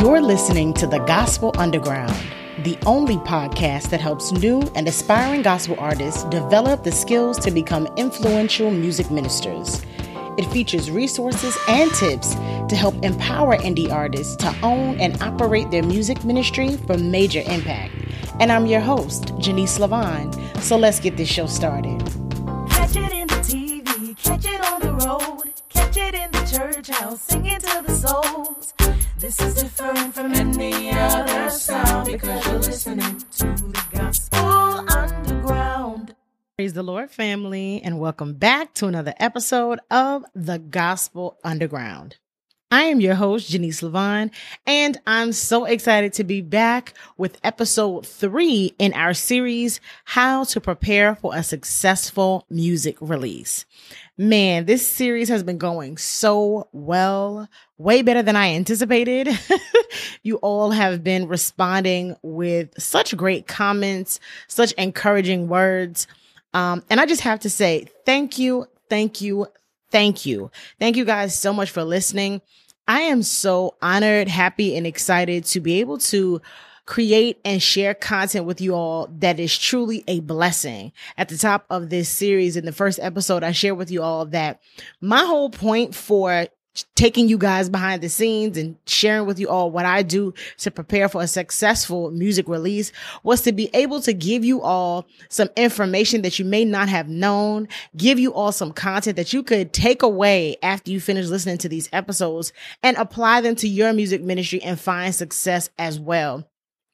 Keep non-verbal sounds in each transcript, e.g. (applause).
You're listening to the Gospel Underground, the only podcast that helps new and aspiring gospel artists develop the skills to become influential music ministers. It features resources and tips to help empower indie artists to own and operate their music ministry for major impact. And I'm your host, Jenise Lavonne. So let's get this show started. Catch it in the TV, catch it on the road, catch it in the church house, singing to the souls. This is different from any other sound because you're listening to the gospel underground. Praise the Lord, family, and welcome back to another episode of The Gospel Underground. I am your host, Jenise Lavonne, and I'm so excited to be back with episode three in our series, How to Prepare for a Successful Music Release. Man, this series has been going so well, way better than I anticipated. (laughs) you all have been responding with such great comments, such encouraging words. Um, and I just have to say, thank you, thank you, thank you. Thank you guys so much for listening. I am so honored, happy, and excited to be able to create and share content with you all that is truly a blessing. At the top of this series, in the first episode, I share with you all that my whole point for taking you guys behind the scenes and sharing with you all what I do to prepare for a successful music release was to be able to give you all some information that you may not have known, give you all some content that you could take away after you finish listening to these episodes and apply them to your music ministry and find success as well.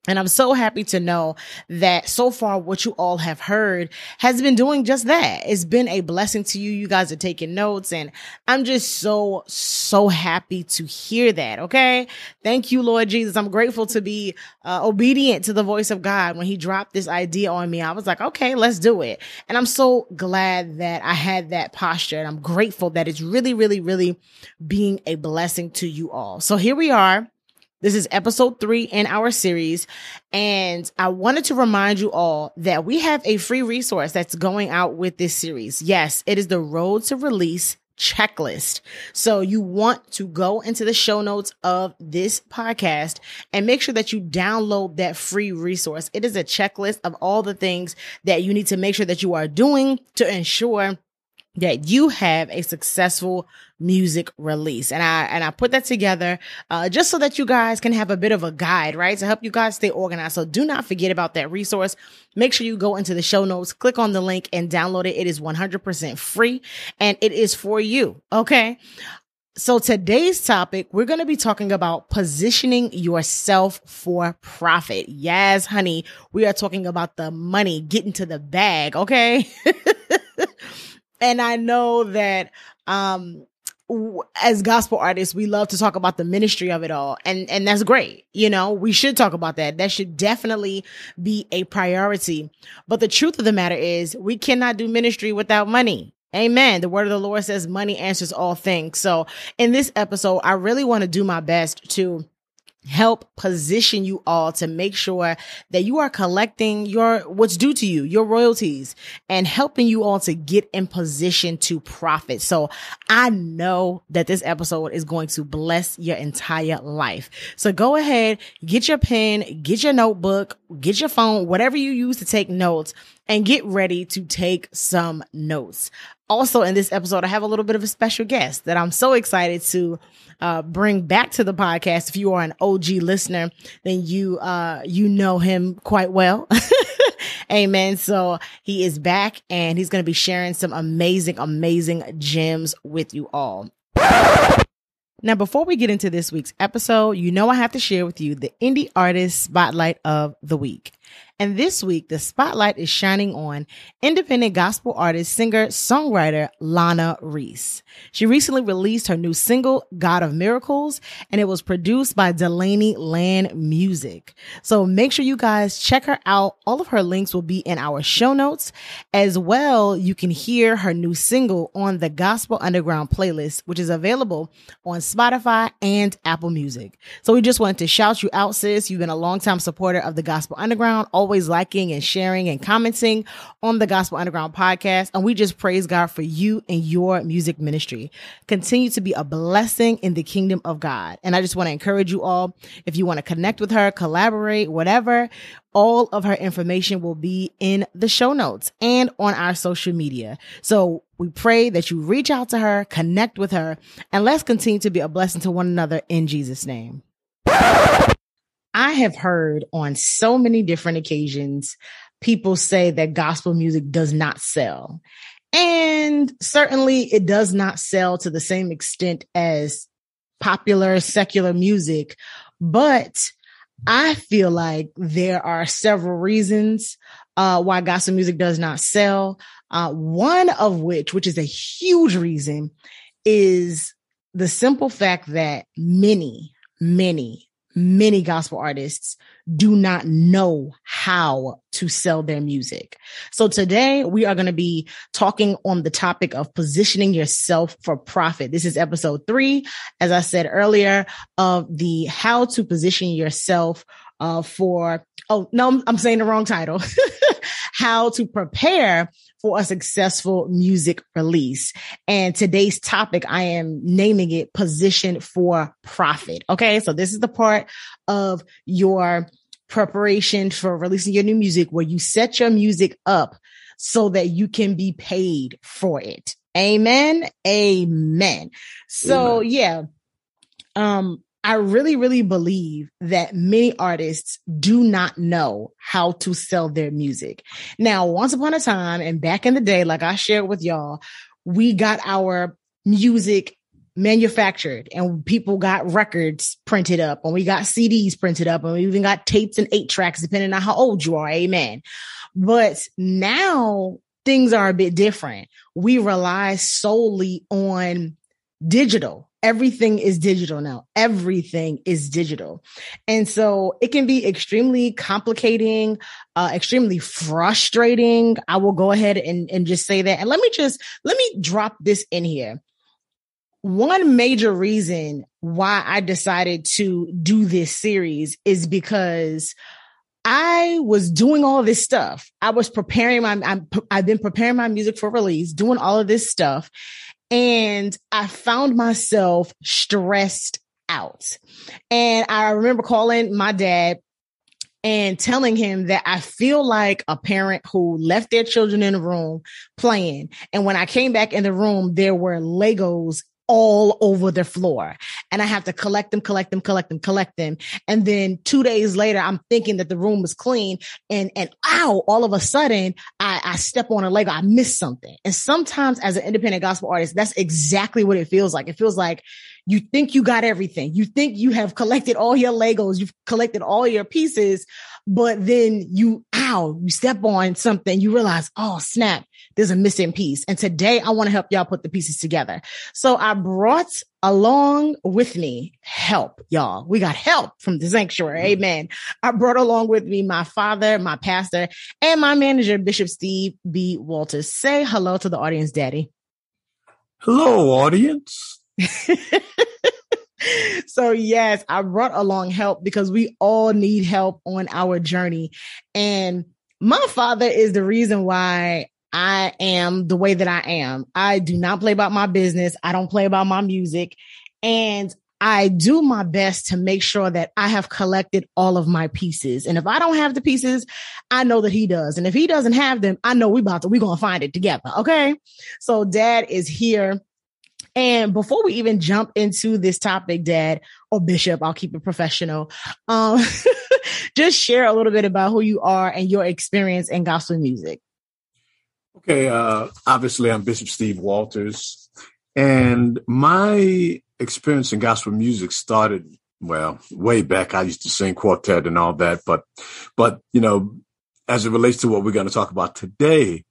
And I'm so happy to know that so far what you all have heard has been doing just that. It's been a blessing to you. You guys are taking notes and I'm just so, so happy to hear that. Okay. Thank you, Lord Jesus. I'm grateful to be uh, obedient to the voice of God. When he dropped this idea on me, I was like, okay, let's do it. And I'm so glad that I had that posture and I'm grateful that it's really, really, really being a blessing to you all. So here we are this is episode three in our series. And I wanted to remind you all that we have a free resource that's going out with this series. Yes, it is the Road to Release checklist. So you want to go into the show notes of this podcast and make sure that you download that free resource. It is a checklist of all the things that you need to make sure that you are doing to ensure that you have a successful music release and i and i put that together uh, just so that you guys can have a bit of a guide right to help you guys stay organized so do not forget about that resource make sure you go into the show notes click on the link and download it it is 100% free and it is for you okay so today's topic, we're going to be talking about positioning yourself for profit. Yes, honey, we are talking about the money, getting to the bag. Okay. (laughs) and I know that um as gospel artists we love to talk about the ministry of it all and and that's great you know we should talk about that that should definitely be a priority but the truth of the matter is we cannot do ministry without money Amen. The word of the Lord says money answers all things. So in this episode, I really want to do my best to help position you all to make sure that you are collecting your what's due to you, your royalties and helping you all to get in position to profit. So I know that this episode is going to bless your entire life. So go ahead, get your pen, get your notebook, get your phone, whatever you use to take notes and get ready to take some notes. Also in this episode, I have a little bit of a special guest that I'm so excited to uh, bring back to the podcast. If you are an OG listener, then you uh, you know him quite well. (laughs) Amen. So he is back and he's going to be sharing some amazing, amazing gems with you all. Now, before we get into this week's episode, you know I have to share with you the indie artist spotlight of the week. And this week, the spotlight is shining on independent gospel artist, singer, songwriter Lana Reese. She recently released her new single, God of Miracles, and it was produced by Delaney Land Music. So make sure you guys check her out. All of her links will be in our show notes. As well, you can hear her new single on the Gospel Underground playlist, which is available on Spotify and Apple Music. So we just wanted to shout you out, sis. You've been a longtime supporter of the Gospel Underground always liking and sharing and commenting on the Gospel Underground podcast. And we just praise God for you and your music ministry. Continue to be a blessing in the kingdom of God. And I just want to encourage you all, if you want to connect with her, collaborate, whatever, all of her information will be in the show notes and on our social media. So we pray that you reach out to her, connect with her, and let's continue to be a blessing to one another in Jesus' name. I have heard on so many different occasions people say that gospel music does not sell. And certainly it does not sell to the same extent as popular secular music, but I feel like there are several reasons uh, why gospel music does not sell. Uh, one of which, which is a huge reason, is the simple fact that many, many, many gospel artists do not know how to sell their music. So today we are going to be talking on the topic of positioning yourself for profit. This is episode three, as I said earlier, of the how to position yourself uh, for, oh, no, I'm saying the wrong title. (laughs) how to prepare for a successful music release. And today's topic, I am naming it position for profit. Okay. So this is the part of your preparation for releasing your new music where you set your music up so that you can be paid for it. Amen. Amen. So Amen. yeah. Um, I really, really believe that many artists do not know how to sell their music. Now, once upon a time and back in the day, like I shared with y'all, we got our music manufactured and people got records printed up and we got CDs printed up and we even got tapes and eight tracks, depending on how old you are. Amen. But now things are a bit different. We rely solely on digital everything is digital now. Everything is digital. And so it can be extremely complicating, uh, extremely frustrating. I will go ahead and, and just say that. And let me just, let me drop this in here. One major reason why I decided to do this series is because I was doing all this stuff. I was preparing my, I'm, I've been preparing my music for release, doing all of this stuff. And I found myself stressed out. And I remember calling my dad and telling him that I feel like a parent who left their children in the room playing. And when I came back in the room, there were Legos all over the floor and I have to collect them, collect them, collect them, collect them. And then two days later, I'm thinking that the room was clean and, and ow, all of a sudden I, I step on a Lego. I miss something. And sometimes as an independent gospel artist, that's exactly what it feels like. It feels like you think you got everything. You think you have collected all your Legos. You've collected all your pieces, but then you, ow, you step on something. You realize, oh, snap there's a missing piece. And today I want to help y'all put the pieces together. So I brought along with me help, y'all. We got help from the sanctuary. Mm-hmm. Amen. I brought along with me my father, my pastor, and my manager, Bishop Steve B. Walters. Say hello to the audience, daddy. Hello, audience. (laughs) so yes, I brought along help because we all need help on our journey. And my father is the reason why I am the way that I am. I do not play about my business. I don't play about my music. And I do my best to make sure that I have collected all of my pieces. And if I don't have the pieces, I know that he does. And if he doesn't have them, I know we about to, we're to find it together. Okay. So dad is here. And before we even jump into this topic, dad or bishop, I'll keep it professional. Um, (laughs) just share a little bit about who you are and your experience in gospel music. Okay, uh, obviously, I'm Bishop Steve Walters, and my experience in gospel music started well way back. I used to sing quartet and all that, but but you know, as it relates to what we're going to talk about today,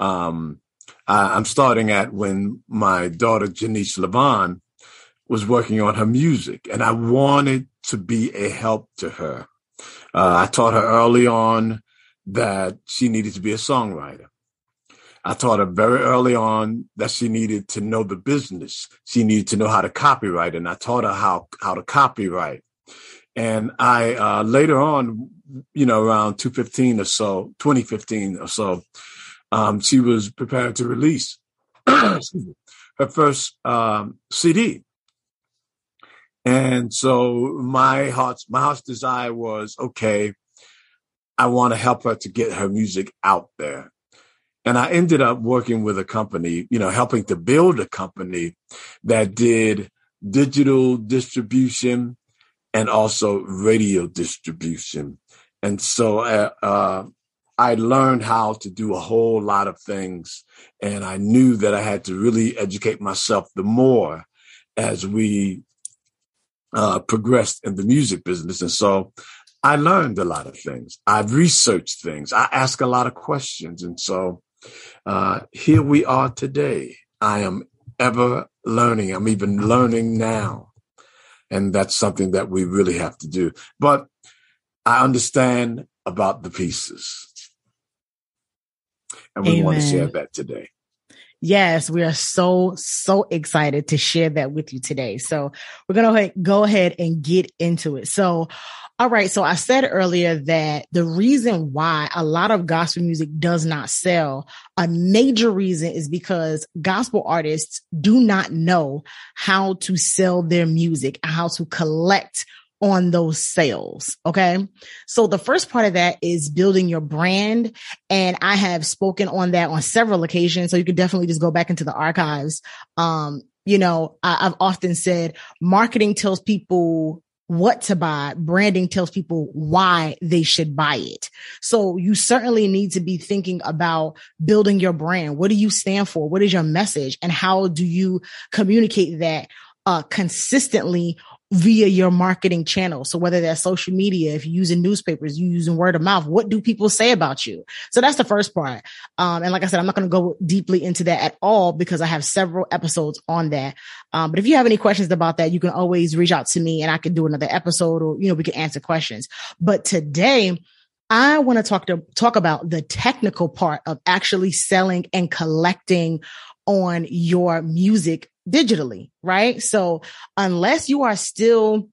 um, I, am starting at when my daughter Jenise Lavonne was working on her music, and I wanted to be a help to her. Uh, I taught her early on that she needed to be a songwriter. I taught her very early on that she needed to know the business. She needed to know how to copyright, and I taught her how how to copyright. And I uh, later on you know, around 215 or so, 2015 or so, um, she was prepared to release (clears throat) her first um, CD. And so my heart's my heart's desire was okay. I want to help her to get her music out there. And I ended up working with a company, you know, helping to build a company that did digital distribution and also radio distribution. And so uh, uh, I learned how to do a whole lot of things. And I knew that I had to really educate myself the more as we uh, progressed in the music business. And so I learned a lot of things. I've researched things. I ask a lot of questions. And so uh, here we are today. I am ever learning. I'm even learning now. And that's something that we really have to do. But I understand about the pieces. And we Amen. want to share that today. Yes, we are so, so excited to share that with you today. So we're going to go ahead and get into it. So, all right. So I said earlier that the reason why a lot of gospel music does not sell, a major reason is because gospel artists do not know how to sell their music, how to collect on those sales. Okay. So the first part of that is building your brand. And I have spoken on that on several occasions. So you can definitely just go back into the archives. Um, you know, I, I've often said marketing tells people what to buy. Branding tells people why they should buy it. So you certainly need to be thinking about building your brand. What do you stand for? What is your message? And how do you communicate that uh, consistently via your marketing channel. So whether that's social media, if you're using newspapers, you using word of mouth, what do people say about you? So that's the first part. Um, and like I said, I'm not going to go deeply into that at all because I have several episodes on that. Um, but if you have any questions about that, you can always reach out to me and I can do another episode or, you know, we can answer questions. But today, I want to talk to talk about the technical part of actually selling and collecting on your music digitally, right? So unless you are still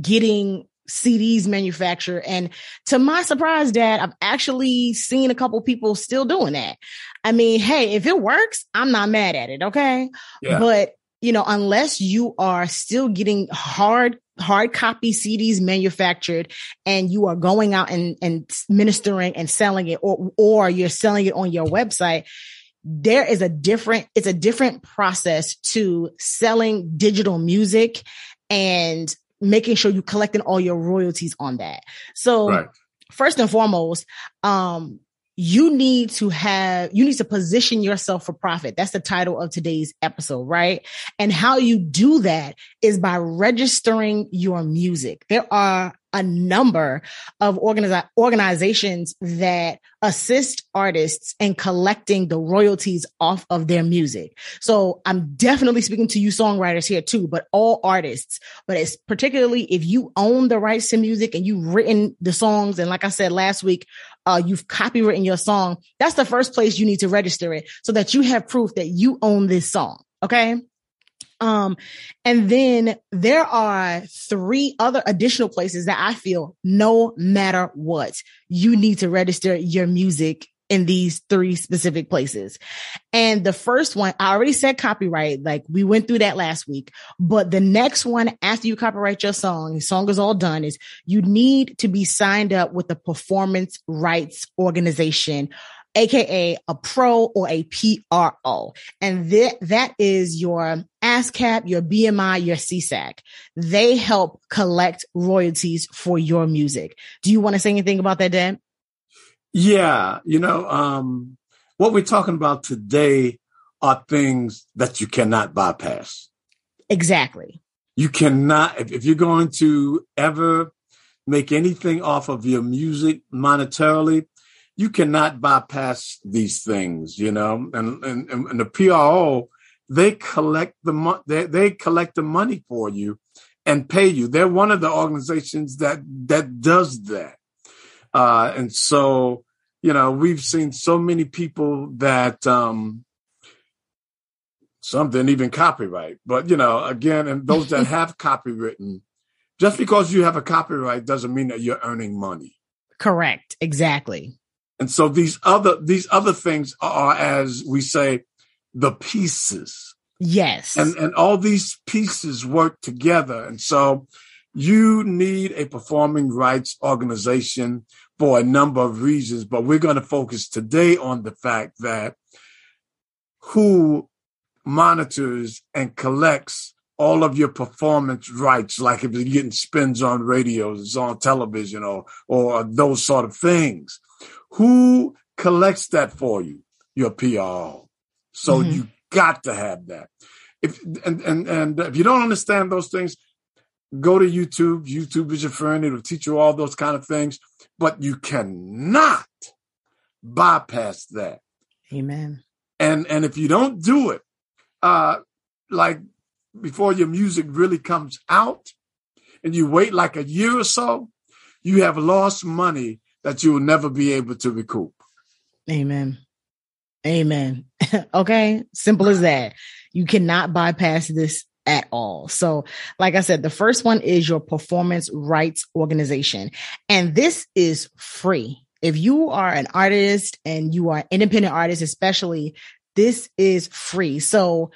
getting CDs manufactured, and to my surprise, dad, I've actually seen a couple people still doing that. I mean, hey, if it works, I'm not mad at it. Okay. Yeah. But you know, unless you are still getting hard hard copy CDs manufactured and you are going out and, and ministering and selling it or, or you're selling it on your website, there is a different, it's a different process to selling digital music and making sure you're collecting all your royalties on that. So right. first and foremost, um, you need to have, you need to position yourself for profit. That's the title of today's episode, right? And how you do that is by registering your music. There are a number of organi- organizations that assist artists in collecting the royalties off of their music. So I'm definitely speaking to you songwriters here too, but all artists, but it's particularly if you own the rights to music and you've written the songs. And like I said last week, uh, you've copywritten your song. That's the first place you need to register it so that you have proof that you own this song. Okay. Um, and then there are three other additional places that I feel no matter what, you need to register your music in these three specific places. And the first one, I already said copyright, like we went through that last week. But the next one after you copyright your song, song is all done, is you need to be signed up with the performance rights organization aka a pro or a PRO. And that, that is your ASCAP, your BMI, your SESAC. They help collect royalties for your music. Do you want to say anything about that, Dan? Yeah. You know, um, what we're talking about today are things that you cannot bypass. Exactly. You cannot, if, if you're going to ever make anything off of your music monetarily, you cannot bypass these things, you know, and, and, and the PRO, they collect the money, they, they collect the money for you and pay you. They're one of the organizations that, that does that. Uh, and so, you know, we've seen so many people that, um, some didn't even copyright, but you know, again, and those that (laughs) have copywritten, just because you have a copyright doesn't mean that you're earning money. Correct. Exactly. And so these other these other things are, as we say, the pieces. Yes. And and all these pieces work together. And so you need a performing rights organization for a number of reasons, but we're going to focus today on the fact that who monitors and collects all of your performance rights, like if you're getting spins on radios, it's on television or or those sort of things. Who collects that for you? Your PR. So mm-hmm. you got to have that. If and, and and if you don't understand those things, go to YouTube. YouTube is your friend. It'll teach you all those kind of things. But you cannot bypass that. Amen. And and if you don't do it, uh, like before your music really comes out, and you wait like a year or so, you have lost money that you will never be able to recoup. Amen. Amen. (laughs) okay. Simple as that. You cannot bypass this at all. So, like I said, the first one is your performance rights organization. And this is free. If you are an artist and you are independent artist, especially, this is free. So,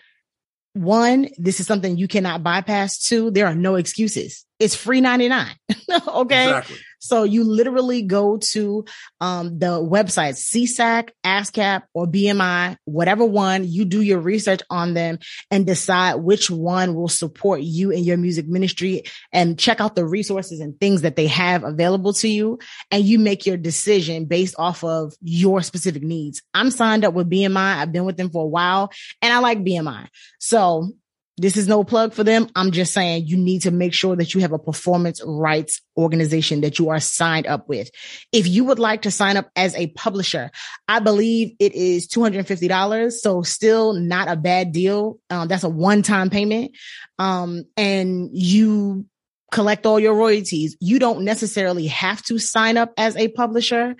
one, this is something you cannot bypass. Two, there are no excuses. It's free 99. (laughs) okay. Exactly. So you literally go to um, the websites, SESAC, ASCAP, or BMI, whatever one, you do your research on them and decide which one will support you in your music ministry and check out the resources and things that they have available to you. And you make your decision based off of your specific needs. I'm signed up with BMI. I've been with them for a while and I like BMI. So this is no plug for them. I'm just saying you need to make sure that you have a performance rights organization that you are signed up with. If you would like to sign up as a publisher, I believe it is $250. So still not a bad deal. Um, that's a one time payment. Um, and you collect all your royalties. You don't necessarily have to sign up as a publisher.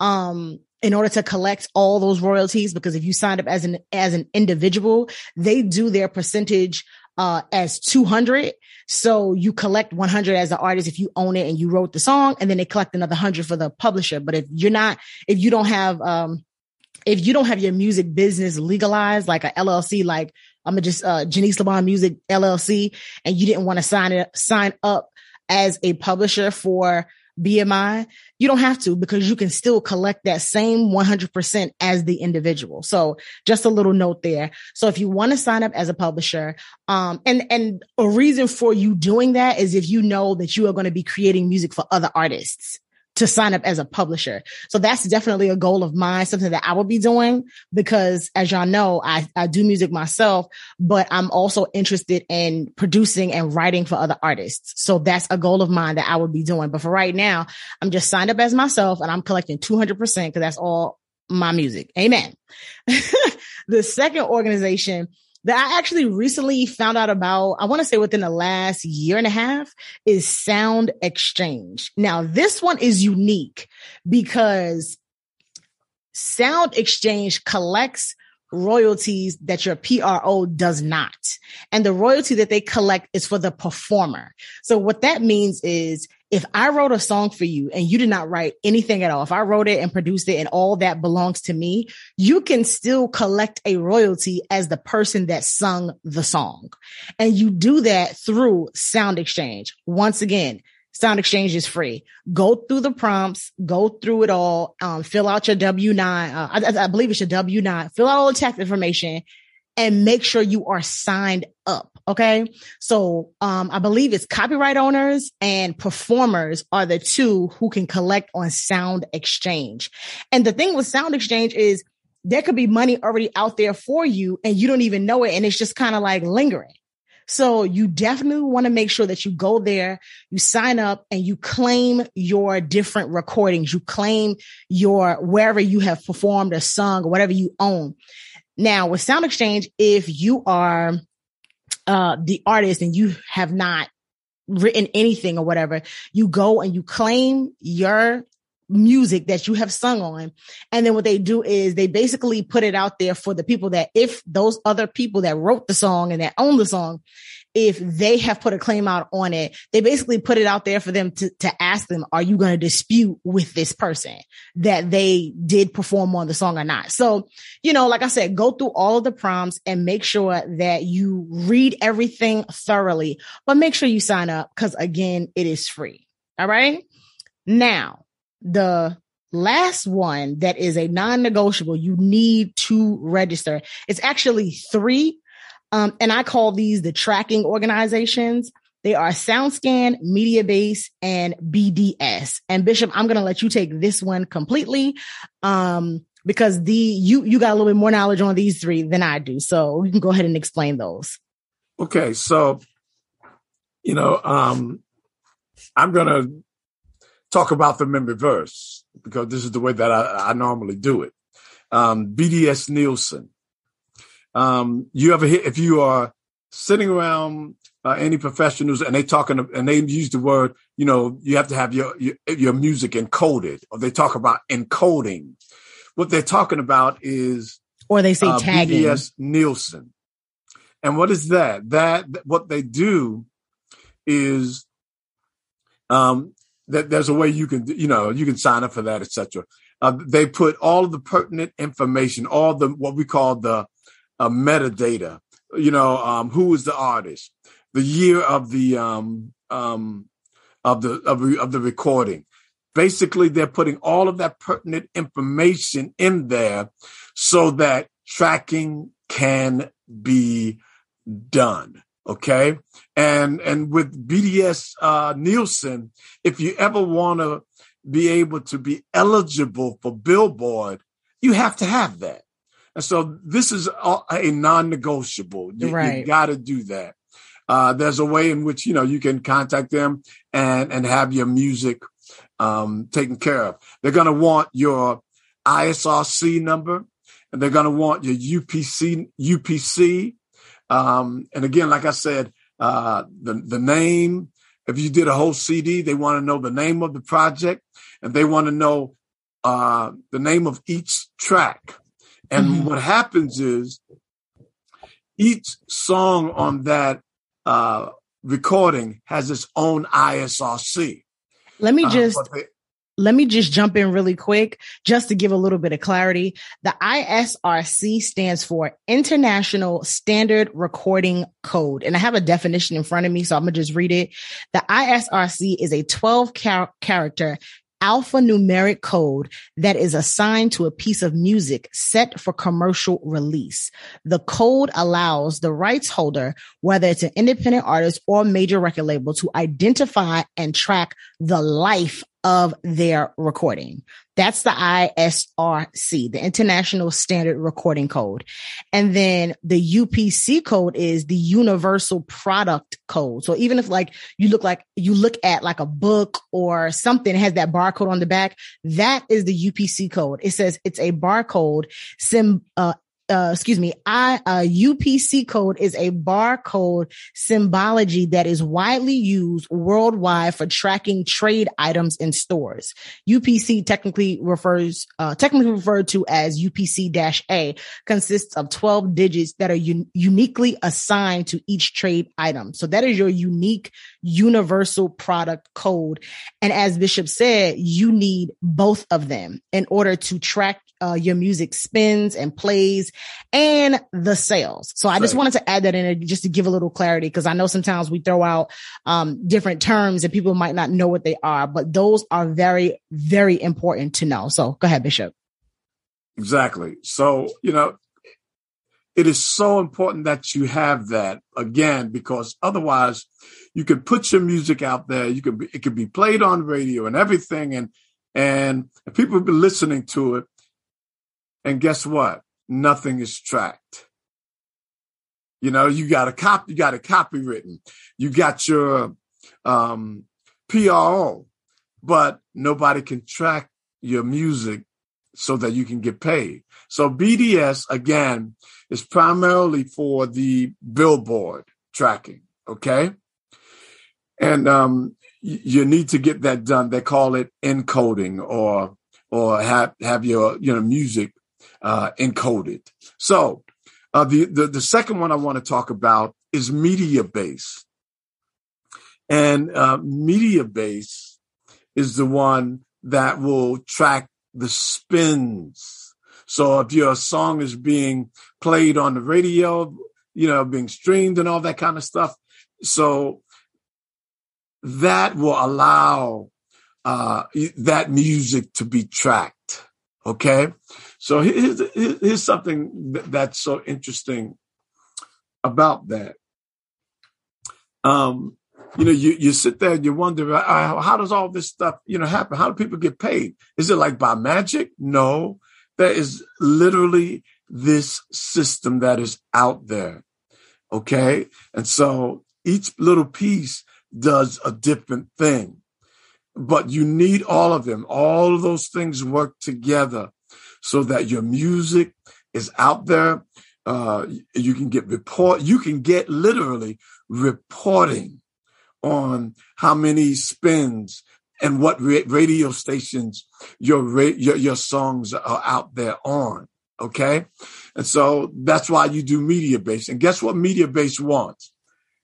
Um, in order to collect all those royalties because if you signed up as an as an individual they do their percentage uh as 200 so you collect 100 as the artist if you own it and you wrote the song and then they collect another 100 for the publisher. But if you're not if you don't have um if you don't have your music business legalized like a LLC like I'm just uh Jenise Lavonne Music LLC and you didn't want to sign it sign up as a publisher for BMI, you don't have to because you can still collect that same 100% as the individual. So just a little note there. So if you want to sign up as a publisher, um, and, and a reason for you doing that is if you know that you are going to be creating music for other artists to sign up as a publisher. So that's definitely a goal of mine, something that I will be doing because as y'all know, I, I do music myself, but I'm also interested in producing and writing for other artists. So that's a goal of mine that I will be doing. But for right now, I'm just signed up as myself and I'm collecting 200% because that's all my music. Amen. (laughs) the second organization that I actually recently found out about, I want to say within the last year and a half, is Sound Exchange. Now, this one is unique because Sound Exchange collects royalties that your PRO does not. And the royalty that they collect is for the performer. So what that means is if I wrote a song for you and you did not write anything at all, if I wrote it and produced it and all that belongs to me, you can still collect a royalty as the person that sung the song. And you do that through Sound Exchange. Once again, Sound Exchange is free. Go through the prompts, go through it all, um, fill out your W-9. Uh, I, I believe it's your W-9. Fill out all the tax information and make sure you are signed up. Okay. So, um, I believe it's copyright owners and performers are the two who can collect on Sound Exchange. And the thing with Sound Exchange is there could be money already out there for you and you don't even know it. And it's just kind of like lingering. So you definitely want to make sure that you go there, you sign up and you claim your different recordings. You claim your wherever you have performed or sung or whatever you own. Now with Sound Exchange, if you are uh, the artist and you have not written anything or whatever, you go and you claim your music that you have sung on. And then what they do is they basically put it out there for the people that if those other people that wrote the song and that own the song, if they have put a claim out on it, they basically put it out there for them to, to ask them, are you going to dispute with this person that they did perform on the song or not? So, you know, like I said, go through all of the prompts and make sure that you read everything thoroughly, but make sure you sign up because again, it is free. All right. Now, the last one that is a non-negotiable you need to register it's actually three um, and i call these the tracking organizations they are soundscan mediabase and bds and bishop i'm going to let you take this one completely um, because the you you got a little bit more knowledge on these three than i do so you can go ahead and explain those okay so you know um i'm going to talk about them in reverse because this is the way that I, I normally do it. Um, BDS Nielsen. Um, you ever hit, if you are sitting around uh, any professionals and they talking and they use the word, you know, you have to have your, your, your music encoded or they talk about encoding. What they're talking about is, or they say uh, tagging. BDS Nielsen. And what is that? That what they do is um, that there's a way you can, you know, you can sign up for that, etc. Uh, they put all of the pertinent information, all the what we call the uh, metadata. You know, um, who is the artist, the year of the um, um, of the of, of the recording. Basically, they're putting all of that pertinent information in there so that tracking can be done. Okay. And, and with BDS, uh, Nielsen, if you ever want to be able to be eligible for Billboard, you have to have that. And so this is a, a non-negotiable. You, right. you got to do that. Uh, there's a way in which, you know, you can contact them and, and have your music, um, taken care of. They're going to want your ISRC number and they're going to want your UPC, UPC um, and again, like I said, uh, the, the name, if you did a whole CD, they want to know the name of the project and they want to know, uh, the name of each track. And mm-hmm. what happens is each song on that, uh, recording has its own ISRC. Let me uh, just, they, let me just jump in really quick just to give a little bit of clarity. The ISRC stands for International Standard Recording Code. And I have a definition in front of me, so I'm going to just read it. The ISRC is a 12 char- character alphanumeric code that is assigned to a piece of music set for commercial release. The code allows the rights holder, whether it's an independent artist or major record label, to identify and track the life of their recording. That's the ISRC, the International Standard Recording Code. And then the UPC code is the Universal Product Code. So even if like you look like you look at like a book or something has that barcode on the back, that is the UPC code. It says it's a barcode sim, uh, uh, excuse me, I, uh, UPC code is a barcode symbology that is widely used worldwide for tracking trade items in stores. UPC technically refers, uh, technically referred to as UPC dash A, consists of 12 digits that are un- uniquely assigned to each trade item. So that is your unique universal product code. And as Bishop said, you need both of them in order to track uh, your music spins and plays and the sales. So I right. just wanted to add that in just to give a little clarity because I know sometimes we throw out um, different terms and people might not know what they are, but those are very, very important to know. So go ahead, Bishop. Exactly. So, you know, it is so important that you have that again, because otherwise you can put your music out there. You can be, it can be played on radio and everything. And, and people be listening to it and guess what? Nothing is tracked. You know, you got a copy, you got a copy written, you got your um, PRO, but nobody can track your music so that you can get paid. So BDS again is primarily for the billboard tracking. Okay. And um, you need to get that done. They call it encoding or or have have your you know music uh, encoded. So uh, the, the the second one I want to talk about is Mediabase, And uh, Mediabase is the one that will track the spins. So if your song is being played on the radio, you know, being streamed and all that kind of stuff. So that will allow uh, that music to be tracked. Okay. So here's, here's something that's so interesting about that. Um, you know, you, you sit there and you wonder, uh, how does all this stuff, you know, happen? How do people get paid? Is it like by magic? No, there is literally this system that is out there. Okay. And so each little piece does a different thing, but you need all of them. All of those things work together so that your music is out there. Uh, you can get report, you can get literally reporting on how many spins and what radio stations your, ra- your your songs are out there on. Okay, and so that's why you do Mediabase. And guess what Mediabase wants?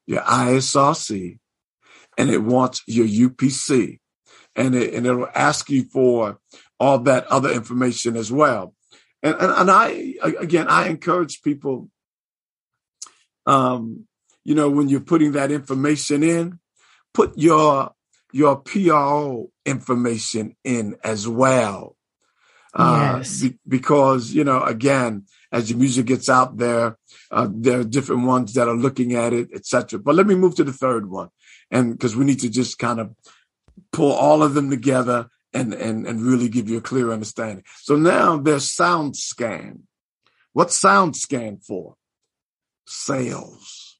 Your ISRC, and it wants your UPC, and it and it'll ask you for all that other information as well. And and, and I again I encourage people. Um, you know, when you're putting that information in, put your your PRO information in as well. Uh, yes. Be, because, you know, again, as your music gets out there, uh, there are different ones that are looking at it, etc. But let me move to the third one. And because we need to just kind of pull all of them together and, and, and really give you a clear understanding. So now there's SoundScan. What's SoundScan for? Sales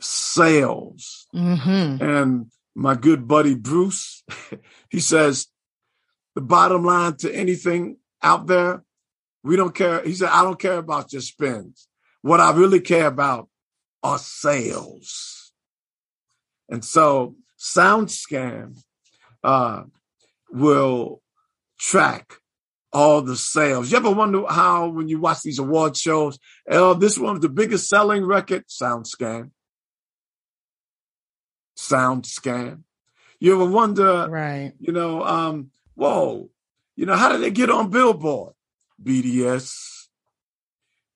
sales. Mm-hmm. And my good buddy Bruce, (laughs) he says, the bottom line to anything out there, we don't care. He said, I don't care about your spends. What I really care about are sales. And so SoundScan uh, will track all the sales. You ever wonder how, when you watch these award shows, oh, this one's the biggest selling record? SoundScan sound scan. You ever wonder, right? You know, um, whoa, you know, how did they get on Billboard? BDS.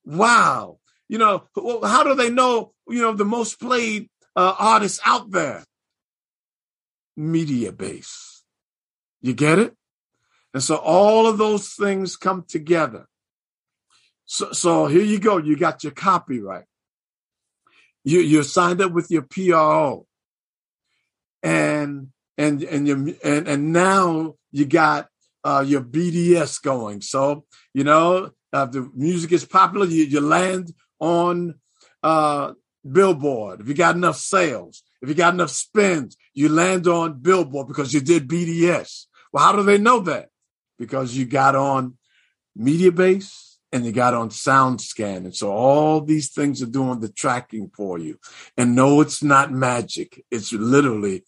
Wow. You know, how do they know, you know, the most played uh, artists out there? Mediabase. You get it? And so all of those things come together. So, so here you go. You got your copyright. You, you're signed up with your PRO and and and you and and now you got uh, your BDS going. So you know uh, the music is popular. You, you land on uh, Billboard if you got enough sales. If you got enough spins, you land on Billboard because you did BDS. Well, how do they know that? Because you got on Mediabase and you got on SoundScan. And so all these things are doing the tracking for you. And no, it's not magic. It's literally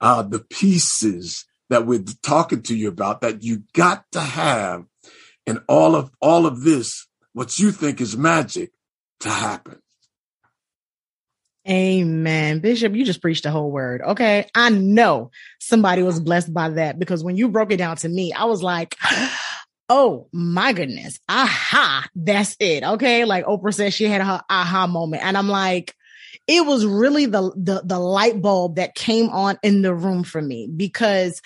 uh, the pieces that we're talking to you about that you got to have in all of all of this, what you think is magic to happen. Amen. Bishop, you just preached the whole word. Okay. I know somebody was blessed by that because when you broke it down to me, I was like, (gasps) oh my goodness, aha, that's it. Okay. Like Oprah said, she had her aha moment. And I'm like, it was really the, the, the light bulb that came on in the room for me because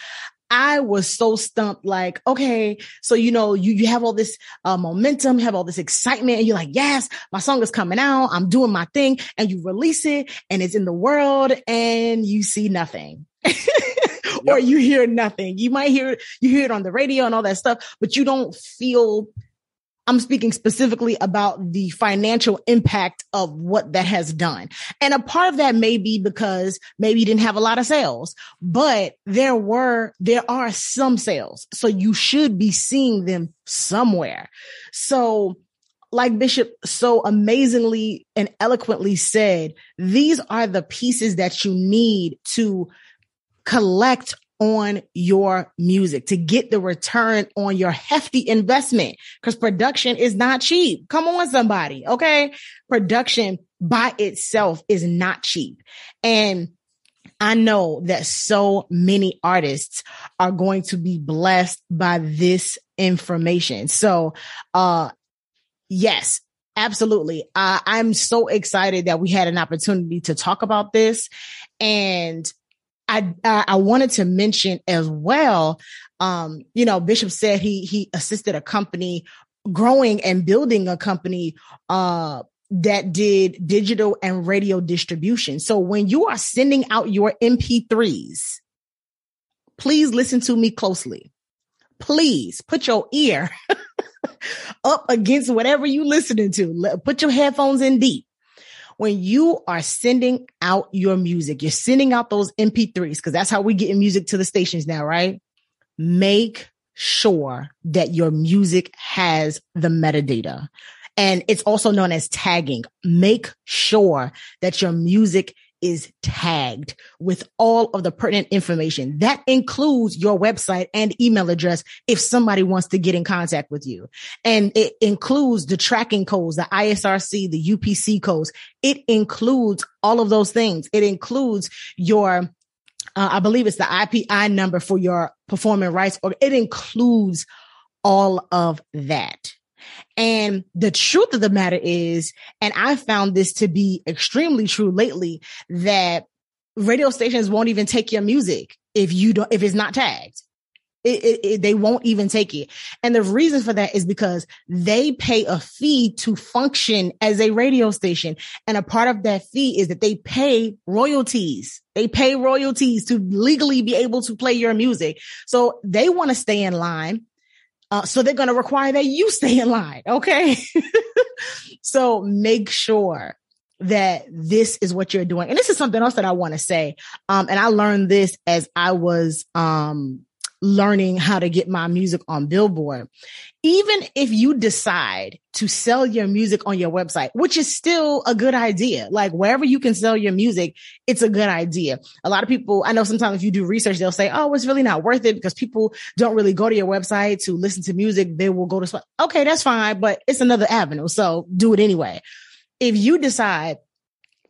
I was so stumped, like, okay, so you know, you, you have all this uh, momentum, have all this excitement, and you're like, yes, my song is coming out, I'm doing my thing, and you release it, and it's in the world, and you see nothing. (laughs) or you hear nothing. You might hear you hear it on the radio and all that stuff, but you don't feel I'm speaking specifically about the financial impact of what that has done. And a part of that may be because maybe you didn't have a lot of sales, but there were, there are some sales. So you should be seeing them somewhere. So like Bishop so amazingly and eloquently said, these are the pieces that you need to collect on your music to get the return on your hefty investment because production is not cheap. Come on, somebody. Okay. Production by itself is not cheap. And I know that so many artists are going to be blessed by this information. So, uh, yes, absolutely. Uh, I'm so excited that we had an opportunity to talk about this. And I, I wanted to mention as well, um, you know, Bishop said he, he assisted a company growing and building a company, uh, that did digital and radio distribution. So when you are sending out your MP3s, please listen to me closely. Please put your ear (laughs) up against whatever you're listening to. Put your headphones in deep. When you are sending out your music, you're sending out those MP3s because that's how we get music to the stations now, right? Make sure that your music has the metadata. And it's also known as tagging. Make sure that your music is tagged with all of the pertinent information. That includes your website and email address if somebody wants to get in contact with you. And it includes the tracking codes, the ISRC, the UPC codes. It includes all of those things. It includes your uh, I believe it's the IPI number for your performing rights, or it includes all of that. And the truth of the matter is, and I found this to be extremely true lately, that radio stations won't even take your music if you don't, if it's not tagged. It, it, it, they won't even take it. And the reason for that is because they pay a fee to function as a radio station. And a part of that fee is that they pay royalties. They pay royalties to legally be able to play your music. So they want to stay in line. Uh, so they're going to require that you stay in line. Okay. (laughs) so make sure that this is what you're doing. And this is something else that I want to say. Um, and I learned this as I was, um, learning how to get my music on Billboard. Even if you decide to sell your music on your website, which is still a good idea, like wherever you can sell your music, it's a good idea. A lot of people, I know sometimes if you do research, they'll say, Oh, it's really not worth it because people don't really go to your website to listen to music. They will go to, okay, that's fine, but it's another avenue. So do it anyway. If you decide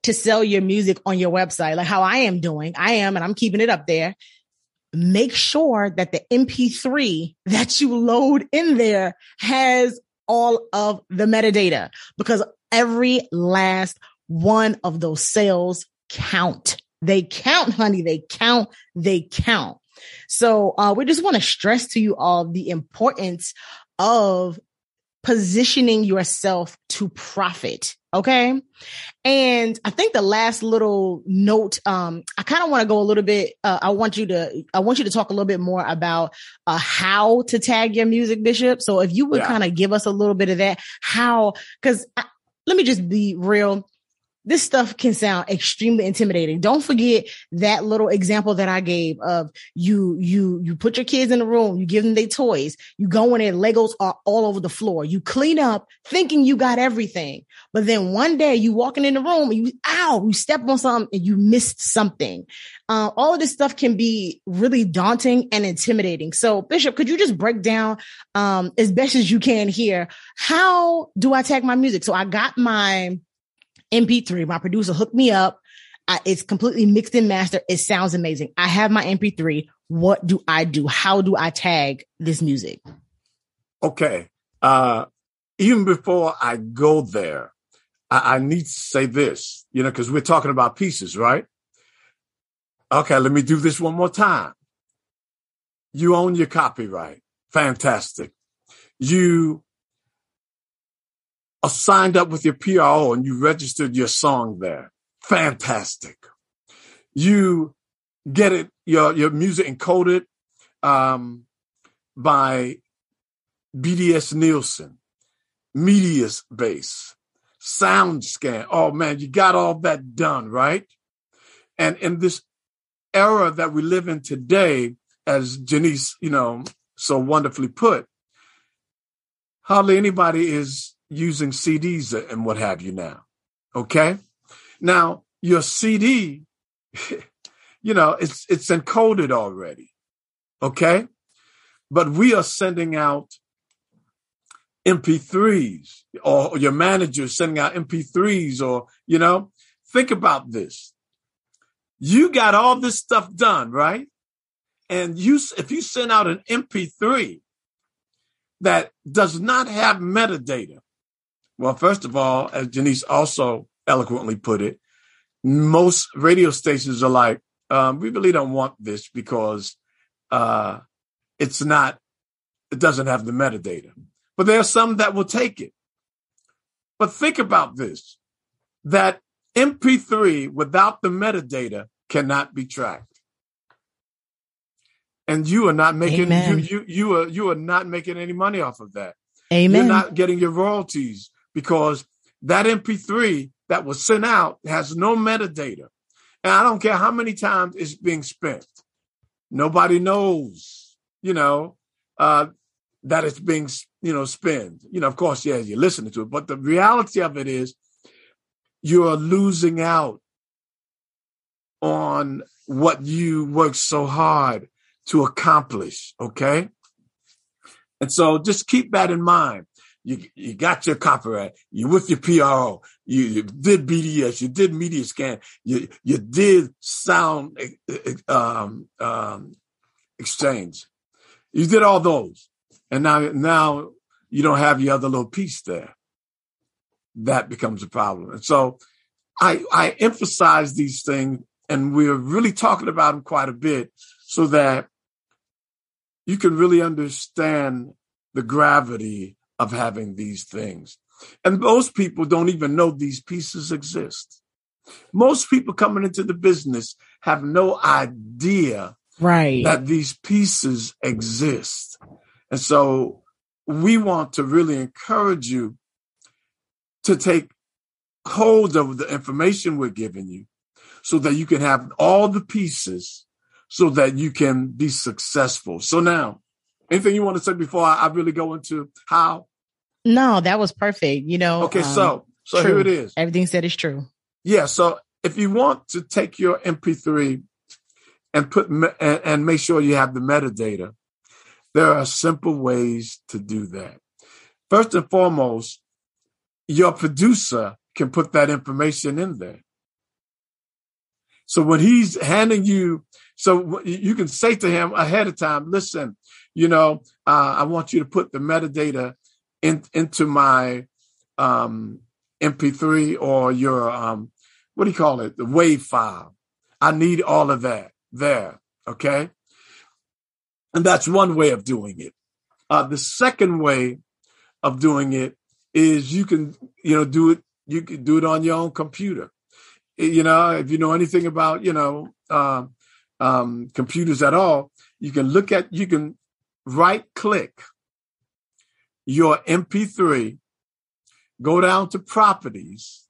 to sell your music on your website, like how I am doing, I am, and I'm keeping it up there make sure that the MP3 that you load in there has all of the metadata because every last one of those sales count. They count, honey. They count. They count. So, uh, we just want to stress to you all the importance of positioning yourself to profit. Okay. And I think the last little note, um, I kind of want to go a little bit, uh, I want you to, I want you to talk a little bit more about, uh, how to tag your music bishop. So if you would yeah. kind of give us a little bit of that, how, cause I, let me just be real this stuff can sound extremely intimidating. Don't forget that little example that I gave of you, you, you put your kids in the room, you give them their toys, you go in there, Legos are all over the floor. You clean up thinking you got everything. But then one day you walking in the room and you, ow, you step on something and you missed something. Uh, all of this stuff can be really daunting and intimidating. So Bishop, could you just break down, um, as best as you can here, how do I tag my music? So I got my, MP3. My producer hooked me up. I, it's completely mixed and mastered. It sounds amazing. I have my MP3. What do I do? How do I tag this music? Okay. Uh, even before I go there, I, I need to say this, you know, because we're talking about pieces, right? Okay, let me do this one more time. You own your copyright. Fantastic. You signed up with your PRO and you registered your song there. Fantastic. You get it, your, your music encoded, um, by BDS Nielsen, Medias Base, SoundScan. Oh man, you got all that done, right? And in this era that we live in today, as Jenise, you know, so wonderfully put, hardly anybody is using CDs and what have you now. Okay. Now your CD, (laughs) you know, it's, it's encoded already. Okay. But we are sending out MP3s or your manager sending out MP3s or, you know, think about this. You got all this stuff done, right? And you, if you send out an MP3 that does not have metadata, well, first of all, as Jenise also eloquently put it, most radio stations are like, um, we really don't want this because uh, it's not, it doesn't have the metadata but there are some that will take it. But think about this that MP3 without the metadata cannot be tracked. And you are not making you, you you are you are not making any money off of that. Amen. You're not getting your royalties because that MP3 that was sent out has no metadata. And I don't care how many times it's being spent. Nobody knows, you know, uh, that it's being, you know, spent. You know, of course, yeah, you're listening to it, but the reality of it is you're losing out on what you worked so hard to accomplish. Okay. And so just keep that in mind. You, you got your copyright. You with your PRO. You, you did BDS. You did media scan. You you did sound um, um, exchange. You did all those. And now, now you don't have your other little piece there. That becomes a problem. And so I, I emphasize these things and we're really talking about them quite a bit so that you can really understand the gravity of having these things. And most people don't even know these pieces exist. Most people coming into the business have no idea right. that these pieces exist. And so we want to really encourage you to take hold of the information we're giving you so that you can have all the pieces so that you can be successful. So now, anything you want to say before I, really go into how? No, that was perfect. You know. Okay, um, so so true. here it is. Everything said is true. Yeah. So if you want to take your MP3 and put and, and make sure you have the metadata, there are simple ways to do that. First and foremost, your producer can put that information in there. So when he's handing you, so you can say to him ahead of time, listen, you know, uh, I want you to put the metadata in, into my um, MP3 or your, um, what do you call it? The wave file. I need all of that there. Okay. And that's one way of doing it. Uh, the second way of doing it is you can, you know, do it, you can do it on your own computer. You know, if you know anything about, you know, uh, um, computers at all, you can look at, you can right click your MP3, go down to properties,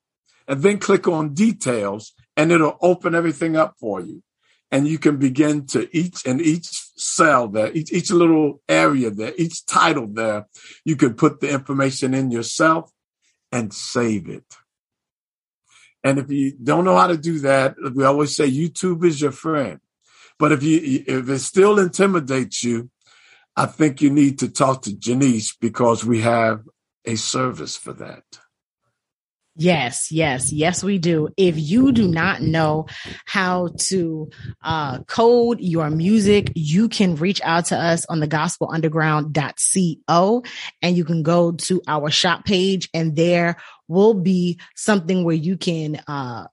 and then click on details, and it'll open everything up for you and you can begin to each and each cell there, each, each little area there, each title there, you can put the information in yourself and save it. And if you don't know how to do that, we always say YouTube is your friend. But if you if it still intimidates you, I think you need to talk to Jenise because we have a service for that. Yes, yes, yes, we do. If you do not know how to uh, code your music, you can reach out to us on the gospelunderground.co and you can go to our shop page and there will be something where you can uh,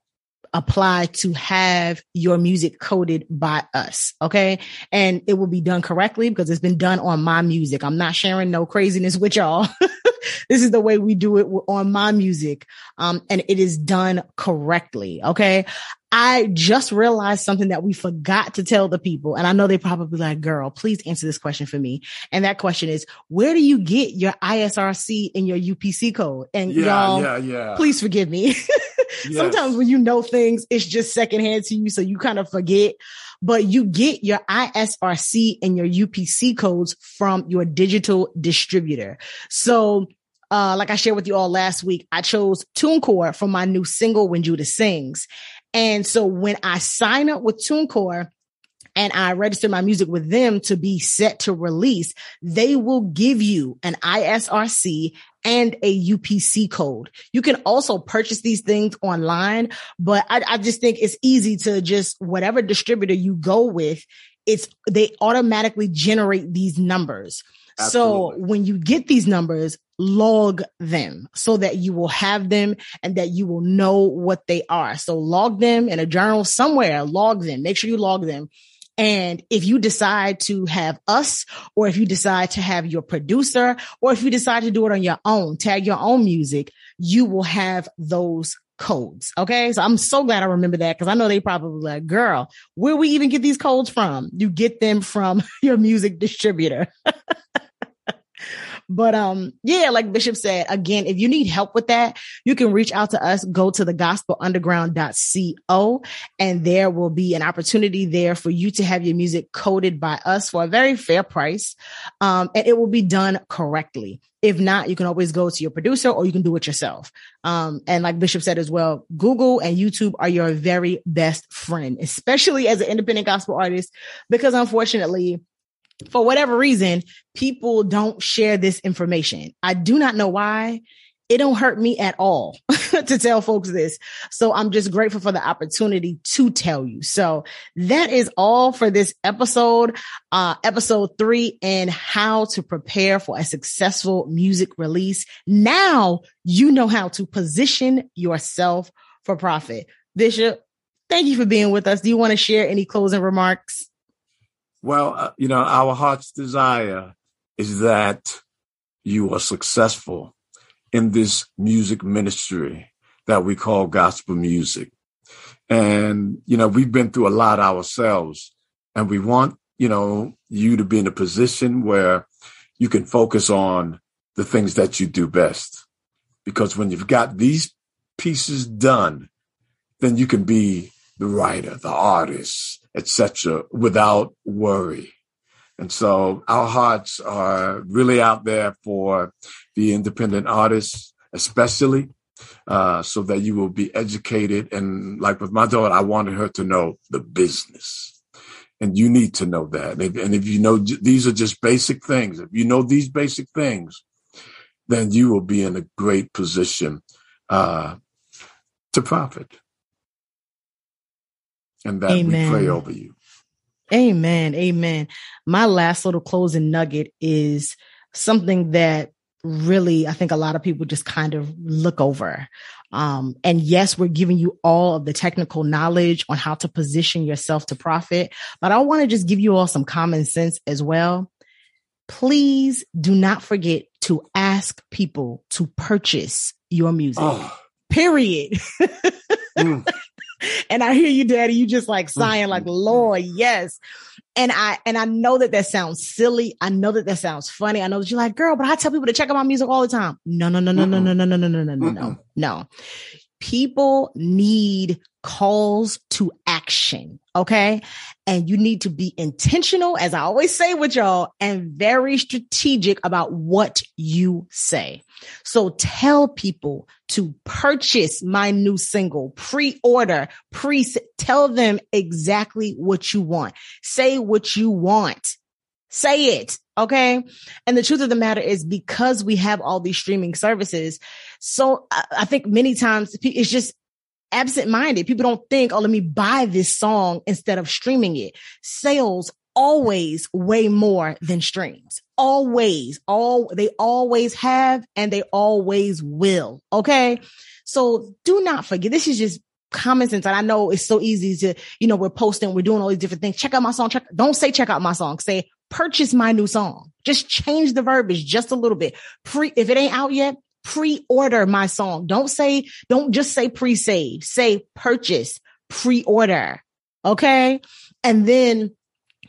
apply to have your music coded by us. Okay. And it will be done correctly because it's been done on my music. I'm not sharing no craziness with y'all. (laughs) this is the way we do it on my music. Um, and it is done correctly. Okay. I just realized something that we forgot to tell the people. And I know they probably like, girl, please answer this question for me. And that question is, where do you get your ISRC and your UPC code? And yeah, y'all, yeah, yeah. please forgive me. (laughs) yes. Sometimes when you know things, it's just secondhand to you. So you kind of forget, but you get your ISRC and your UPC codes from your digital distributor. So uh, like I shared with you all last week, I chose TuneCore for my new single, When Judah Sings. And so when I sign up with TuneCore, and I register my music with them to be set to release, they will give you an ISRC and a UPC code. You can also purchase these things online, but I, I just think it's easy to just whatever distributor you go with, it's they automatically generate these numbers. Absolutely. So when you get these numbers, log them so that you will have them and that you will know what they are. So log them in a journal somewhere, log them, make sure you log them. And if you decide to have us, or if you decide to have your producer, or if you decide to do it on your own, tag your own music, you will have those codes. Okay. So I'm so glad I remember that because I know they probably like, girl, where we even get these codes from? You get them from (laughs) your music distributor. (laughs) But um, yeah, like Bishop said, again, if you need help with that, you can reach out to us, go to the gospelunderground.co, and there will be an opportunity there for you to have your music coded by us for a very fair price. Um, and it will be done correctly. If not, you can always go to your producer or you can do it yourself. Um, and like Bishop said as well, Google and YouTube are your very best friend, especially as an independent gospel artist, because unfortunately, for whatever reason, people don't share this information. I do not know why. It don't hurt me at all (laughs) to tell folks this. So I'm just grateful for the opportunity to tell you. So that is all for this episode, uh, episode three and how to prepare for a successful music release. Now you know how to position yourself for profit. Bishop, thank you for being with us. Do you want to share any closing remarks? Well, uh, you know, our heart's desire is that you are successful in this music ministry that we call gospel music. And, you know, we've been through a lot ourselves and we want, you know, you to be in a position where you can focus on the things that you do best. Because when you've got these pieces done, then you can be the writer, the artist, etc., without worry. And so our hearts are really out there for the independent artists, especially, uh, so that you will be educated. And like with my daughter, I wanted her to know the business. And you need to know that. And if, you know these are just basic things, if you know these basic things, then you will be in a great position uh, to profit and that Amen. we pray over you. Amen. Amen. My last little closing nugget is something that really I think a lot of people just kind of look over. Um, and yes, we're giving you all of the technical knowledge on how to position yourself to profit, but I want to just give you all some common sense as well. Please do not forget to ask people to purchase your music. Oh. Period. (laughs) mm. And I hear you, daddy. You just like sighing like, mm-hmm. Lord, yes. And I, and I know that that sounds silly. I know that that sounds funny. I know that you're like, girl, but I tell people to check out my music all the time. No, no, no, no, no, no, no, no, no, no, no, no, no, no. People need calls to action. Okay. And you need to be intentional, as I always say with y'all, and very strategic about what you say. So tell people to purchase my new single, pre-order, pre, tell them exactly what you want. Say what you want. Say it. Okay. And the truth of the matter is because we have all these streaming services. So I think many times it's just absent minded. People don't think, oh, let me buy this song instead of streaming it. Sales always weigh more than streams. Always, all they always have and they always will. Okay. So do not forget. This is just common sense. And I know it's so easy to, you know, we're posting, we're doing all these different things. Check out my song. Check, don't say check out my song. Say purchase my new song. Just change the verbiage just a little bit. Pre, if it ain't out yet, pre-order my song. Don't say, don't just say pre-save, say purchase, pre-order. Okay. And then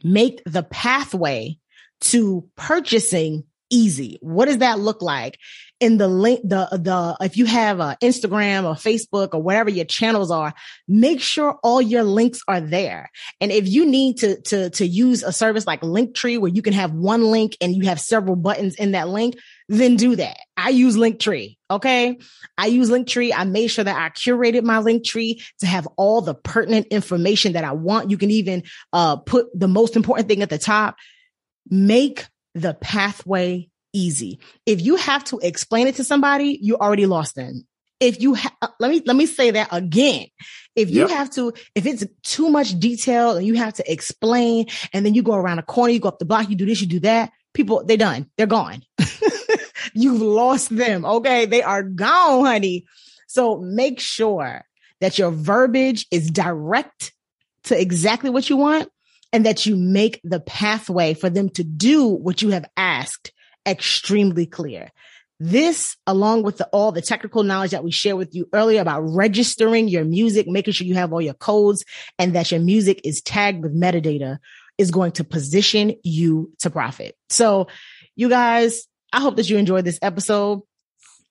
make the pathway to purchasing easy. What does that look like? In the link, the, the, if you have a Instagram or Facebook or whatever your channels are, make sure all your links are there. And if you need to, to, to use a service like Linktree where you can have one link and you have several buttons in that link, then do that. I use Linktree. Okay. I use Linktree. I made sure that I curated my Linktree to have all the pertinent information that I want. You can even, uh, put the most important thing at the top. Make the pathway easy. If you have to explain it to somebody, you already lost them. If you ha- uh, let me let me say that again. If you Yep. have to, if it's too much detail and you have to explain, and then you go around a corner, you go up the block, you do this, you do that, people they're done, they're gone. (laughs) You've lost them. Okay, they are gone, honey. So make sure that your verbiage is direct to exactly what you want and that you make the pathway for them to do what you have asked extremely clear. This, along with the, all the technical knowledge that we shared with you earlier about registering your music, making sure you have all your codes and that your music is tagged with metadata is going to position you to profit. So you guys, I hope that you enjoyed this episode.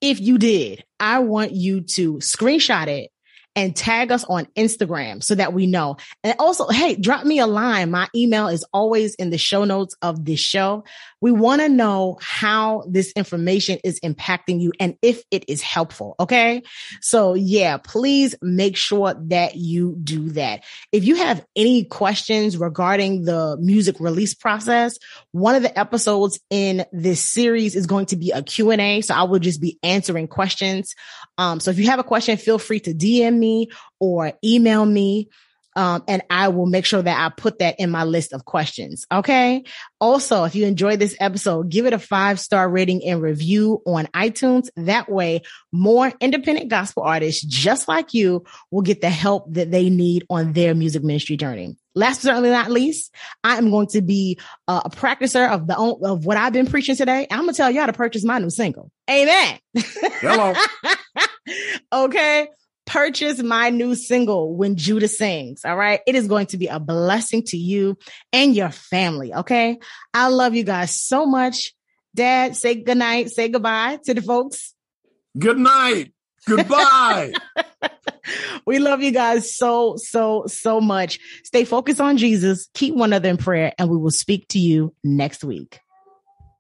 If you did, I want you to screenshot it and tag us on Instagram so that we know. And also, hey, drop me a line. My email is always in the show notes of this show. We want to know how this information is impacting you and if it is helpful. Okay. So yeah, please make sure that you do that. If you have any questions regarding the music release process, one of the episodes in this series is going to be a Q&A. So I will just be answering questions. Um, so if you have a question, feel free to DM me or email me. Um, and I will make sure that I put that in my list of questions. Okay. Also, if you enjoyed this episode, give it a five star rating and review on iTunes. That way, more independent gospel artists just like you will get the help that they need on their music ministry journey. Last but certainly not least, I am going to be uh, a practicer of the of what I've been preaching today. I'm gonna tell y'all to purchase my new single. Amen. Hello. (laughs) okay. Purchase my new single, When Judah Sings. All right. It is going to be a blessing to you and your family. Okay. I love you guys so much. Dad, say goodnight, say goodbye to the folks. Good night. Goodbye. (laughs) We love you guys so, so, so much. Stay focused on Jesus. Keep one another in prayer, and we will speak to you next week.